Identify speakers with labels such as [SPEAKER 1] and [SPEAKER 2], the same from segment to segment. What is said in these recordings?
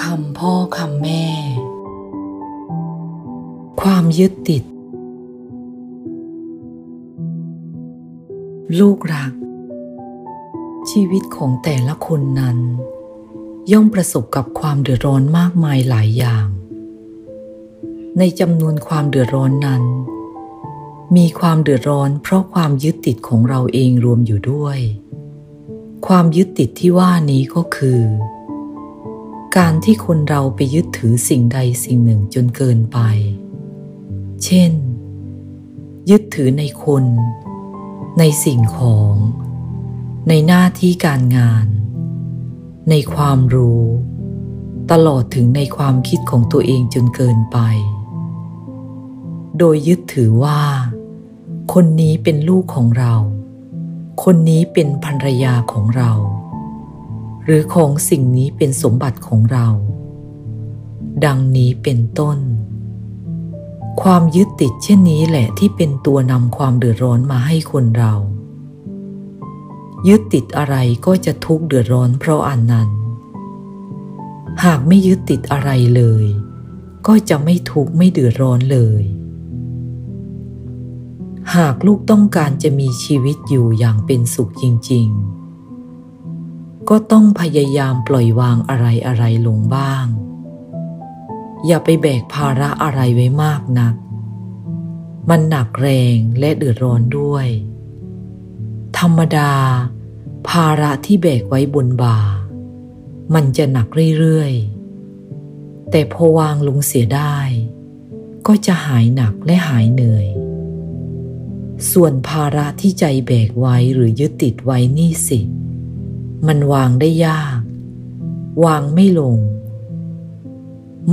[SPEAKER 1] คำพ่อคำแม่ ความยึดติด ลูกรัก ชีวิตของแต่ละคนนั้น ย่อมประสบกับความเดือดร้อนมากมายหลายอย่าง ในจำนวนความเดือดร้อนนั้น มีความเดือดร้อนเพราะความยึดติดของเราเองรวมอยู่ด้วย ความยึดติดที่ว่านี้ก็คือ การที่คนเราไปยึดถือสิ่งใดสิ่งหนึ่งจนเกินไป เช่น ยึดถือในคน ในสิ่งของ ในหน้าที่การงาน ในความรู้ ตลอดถึงในความคิดของตัวเองจนเกินไป โดยยึดถือว่า คนนี้เป็นลูกของเรา คนนี้เป็นภรรยาของเรา หรือของสิ่งนี้เป็นสมบัติของเรา ดังนี้เป็นต้น ความยึดติดเช่นนี้แหละที่เป็นตัวนำความเดือดร้อนมาให้คนเรา ยึดติดอะไรก็จะทุกข์เดือดร้อนเพราะอันนั้น หากไม่ยึดติดอะไรเลย ก็จะไม่ทุกข์ไม่เดือดร้อนเลยหากลูกต้องการจะมีชีวิตอยู่อย่างเป็นสุขจริง ๆ ก็ต้องพยายามปล่อยวางอะไรอะไรลงบ้าง อย่าไปแบกภาระอะไรไว้มากนัก มันหนักแรงและเดือดร้อนด้วย ธรรมดา ภาระที่แบกไว้บนบ่า มันจะหนักเรื่อยๆ แต่พอวางลงเสียได้ ก็จะหายหนักและหายเหนื่อย ส่วนภาระที่ใจแบกไว้หรือยึดติดไว้นี่สิ มันวางได้ยาก วางไม่ลง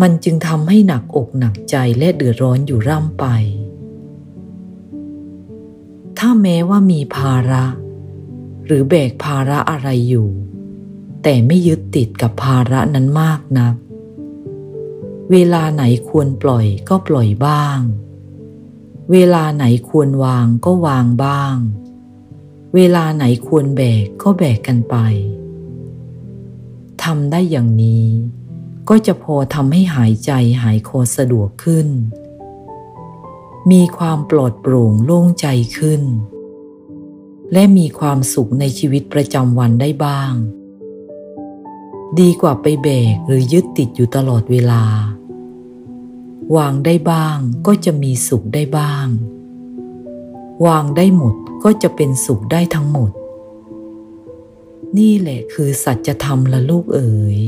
[SPEAKER 1] มันจึงทำให้หนักอกหนักใจและเดือดร้อนอยู่ร่ำไป ถ้าแม้ว่ามีภาระ หรือแบกภาระอะไรอยู่ แต่ไม่ยึดติดกับภาระนั้นมากนัก เวลาไหนควรปล่อยก็ปล่อยบ้าง เวลาไหนควรวางก็วางบ้าง เวลาไหนควรแบกก็แบกกันไปทำได้อย่างนี้ ก็จะพอทำให้หายใจหายคอสะดวกขึ้น มีความปลอดโปร่งโล่งใจขึ้น และมีความสุขในชีวิตประจำวันได้บ้าง ดีกว่าไปแบกหรือยึดติดอยู่ตลอดเวลา วางได้บ้างก็จะมีสุขได้บ้าง วางได้หมดก็จะเป็นสุขได้ทั้งหมด นี่แหละคือสัจธรรมละลูกเอ๋ย